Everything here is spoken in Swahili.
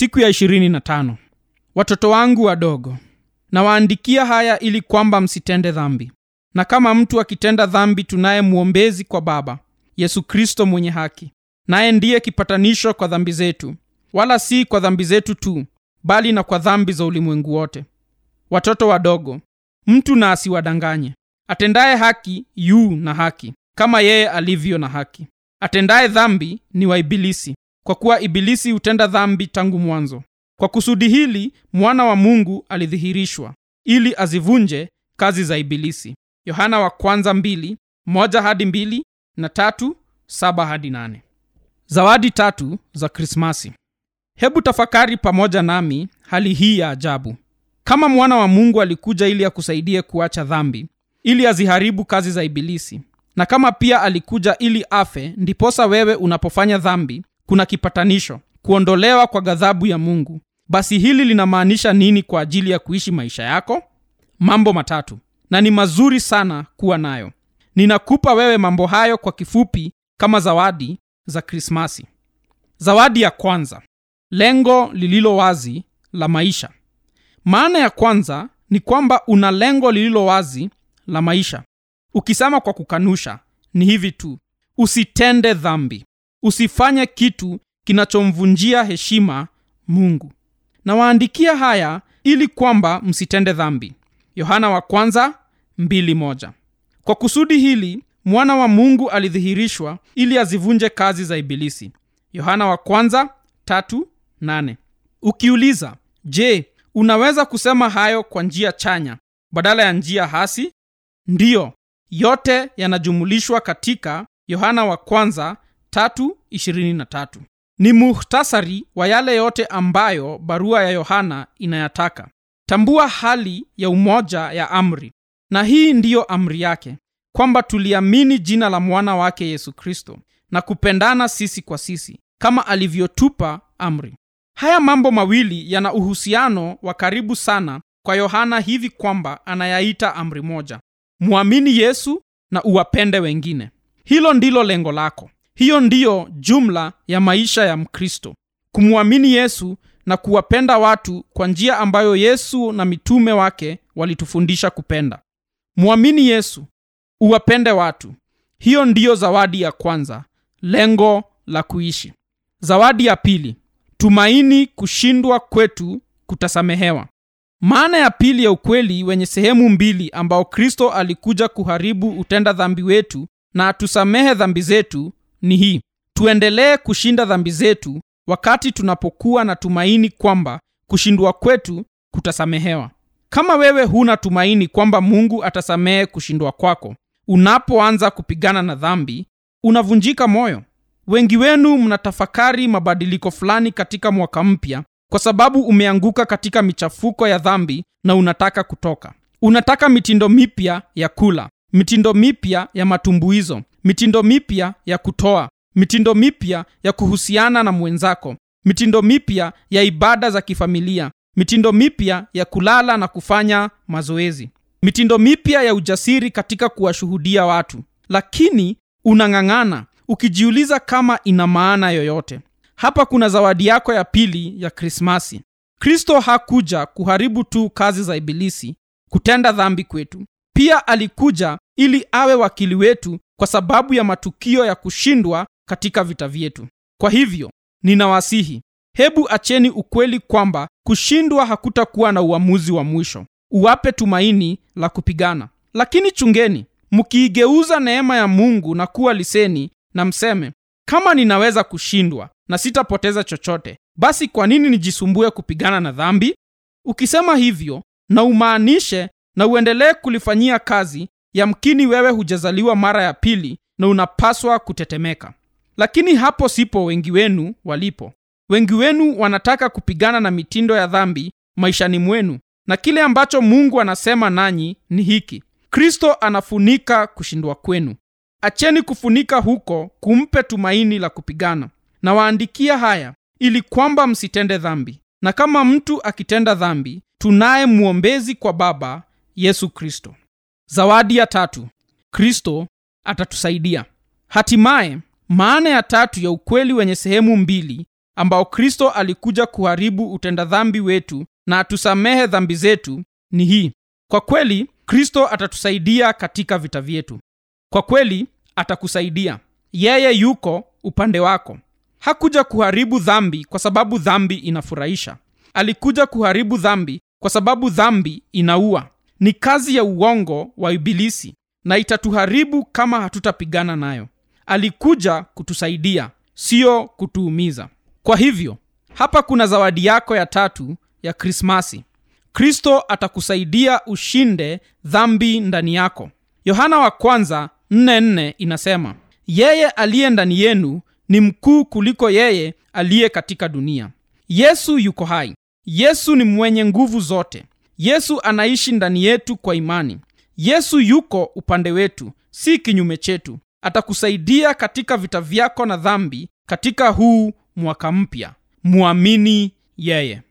siku ya 25 watoto wangu wadogo nawaandikia haya ili kwamba msitende dhambi. Na kama mtu akitenda dhambi tunaye mwombezi kwa baba yesu kristo mwenye haki. Naye ndiye kipatanisho kwa dhambi zetu. Wala si kwa dhambi zetu tu bali na kwa dhambi za ulimwengu wote. Watoto wadogo mtu na asiwadanganye. Atendaye haki yu na haki kama yeye alivyo na haki. Atendaye dhambi ni wa ibilisi kwa kuwa ibilisi hutenda dhambi tangu mwanzo. Kwa kusudi hili mwana wa mungu alidhihirishwa ili azivunje kazi za ibilisi. Yohana wa kwanza mbili, moja hadi mbili, na tatu, saba hadi nane. zawadi tatu za krismasi. Hebu tafakari pamoja nami hali hii ya ajabu. Kama mwana wa mungu alikuja ili akusaidie kuacha dhambi ili aziharibu kazi za ibilisi na kama pia alikuja ili afe ndiposa wewe unapofanya dhambi kuna kipatanisho kuondolewa kwa ghadhabu ya mungu. Basi hili linamaanisha nini kwa ajili ya kuishi maisha yako? Mambo matatu na ni mazuri sana kuwa nayo. Ninakupa wewe mambo hayo kwa kifupi kama zawadi za krismasi. Zawadi ya kwanza lengo lililo wazi la maisha. Maana ya kwanza ni kwamba una lengo lililo wazi la maisha. Ukisema kwa kukanusha ni hivi tu usitende dhambi usifanye kitu kinachomvunjia heshima mungu nawaandikia haya ili kwamba msitende dhambi yohana wa kwanza mbili moja. kwa kusudi hili mwana wa mungu alidhihirishwa ili azivunje kazi za ibilisi yohana wa kwanza tatu, nane. ukiuliza je unaweza kusema hayo kwa njia chanya badala ya njia hasi ndiyo yote yanajumulishwa katika yohana wa kwanza tatu, ishirini na tatu. ni muhtasari wa yale yote ambayo barua ya yohana inayataka. Tambua hali ya umoja ya amri. Na hii ndiyo amri yake kwamba tuliamini jina la mwana wake yesu kristo na kupendana sisi kwa sisi kama alivyotupa amri. Haya mambo mawili yana uhusiano wa karibu sana kwa yohana hivi kwamba anayaita amri moja mwamini yesu na uwapende wengine. Hilo ndilo lengo lako hiyo ndiyo jumla ya maisha ya mkristo. Kumwamini yesu na kuwapenda watu kwa njia ambayo yesu na mitume wake walitufundisha kupenda. Mwamini yesu uwapende watu. Hiyo ndiyo zawadi ya kwanza lengo la kuishi. Zawadi ya pili tumaini kushindwa kwetu kutasamehewa. Maana ya pili ya ukweli wenye sehemu mbili ambao kristo alikuja kuharibu utenda dhambi wetu na atusamehe dhambi zetu ni hii. Tuendelee kushinda dhambi zetu wakati tunapokuwa na tumaini kwamba kushindwa kwetu kutasamehewa. Kama wewe huna tumaini kwamba mungu atasamehe kushindwa kwako unapoanza kupigana na dhambi unavunjika moyo. Wengi wenu mnatafakari mabadiliko fulani katika mwaka mpya kwa sababu umeanguka katika michafuko ya dhambi na unataka kutoka. Unataka mitindo mipya ya kula mitindo mipya ya matumbuizo mitindo mipya ya kutoa mitindo mipya ya kuhusiana na mwenzako mitindo mipya ya ibada za kifamilia mitindo mipya ya kulala na kufanya mazoezi mitindo mipya ya ujasiri katika kuwashuhudia watu. Lakini unang'ang'ana ukijiuliza kama ina maana yoyote. Hapa kuna zawadi yako ya pili ya krismasi. Kristo hakuja kuharibu tu kazi za ibilisi kutenda dhambi kwetu. Pia alikuja ili awe wakili wetu kwa sababu ya matukio ya kushindwa katika vita vyetu. Kwa hivyo ninawasihi hebu acheni ukweli kwamba kushindwa hakutakuwa na uamuzi wa mwisho. Uwape tumaini la kupigana. Lakini chungeni mkiigeuza neema ya mungu na kuwa liseni na mseme kama ninaweza kushindwa na sitapoteza chochote basi kwa nini nijisumbue kupigana na dhambi? Ukisema hivyo na umaanishe na uendelee kulifanyia kazi yamkini wewe hujazaliwa mara ya pili na unapaswa kutetemeka. Lakini hapo sipo wengi wenu walipo. Wengi wenu wanataka kupigana na mitindo ya dhambi maishani mwenu na kile ambacho mungu anasema nanyi ni hiki. Kristo anafunika kushindwa kwenu. Acheni kufunika huko kumpe tumaini la kupigana. Na waandikia haya ili kwamba msitende dhambi. Na kama mtu akitenda dhambi tunaye mwombezi kwa baba yesu kristo zawadi ya tatu. Kristo atatusaidia. Hatimaye maana ya tatu ya ukweli wenye sehemu mbili ambao kristo alikuja kuharibu utenda dhambi wetu na atusamehe dhambi zetu ni hii. Kwa kweli kristo atatusaidia katika vita vyetu. Kwa kweli atakusaidia. Yeye yuko upande wako. Hakuja kuharibu dhambi kwa sababu dhambi inafurahisha. Alikuja kuharibu dhambi kwa sababu dhambi inaua ni kazi ya uongo wa ibilisi na itatuharibu kama hatutapigana nayo. Alikuja kutusaidia siyo kutuumiza. Kwa hivyo hapa kuna zawadi yako ya tatu ya krismasi. Kristo atakusaidia ushinde dhambi ndani yako. Yohana wa kwanza 44 inasema yeye aliye ndani yenu ni mkuu kuliko yeye aliye katika dunia. Yesu yuko hai. Yesu ni mwenye nguvu zote yesu anaishi ndani yetu kwa imani. Yesu yuko upande wetu si kinyume chetu. Atakusaidia katika vita vyako na dhambi katika huu mwaka mpya. Mwamini yeye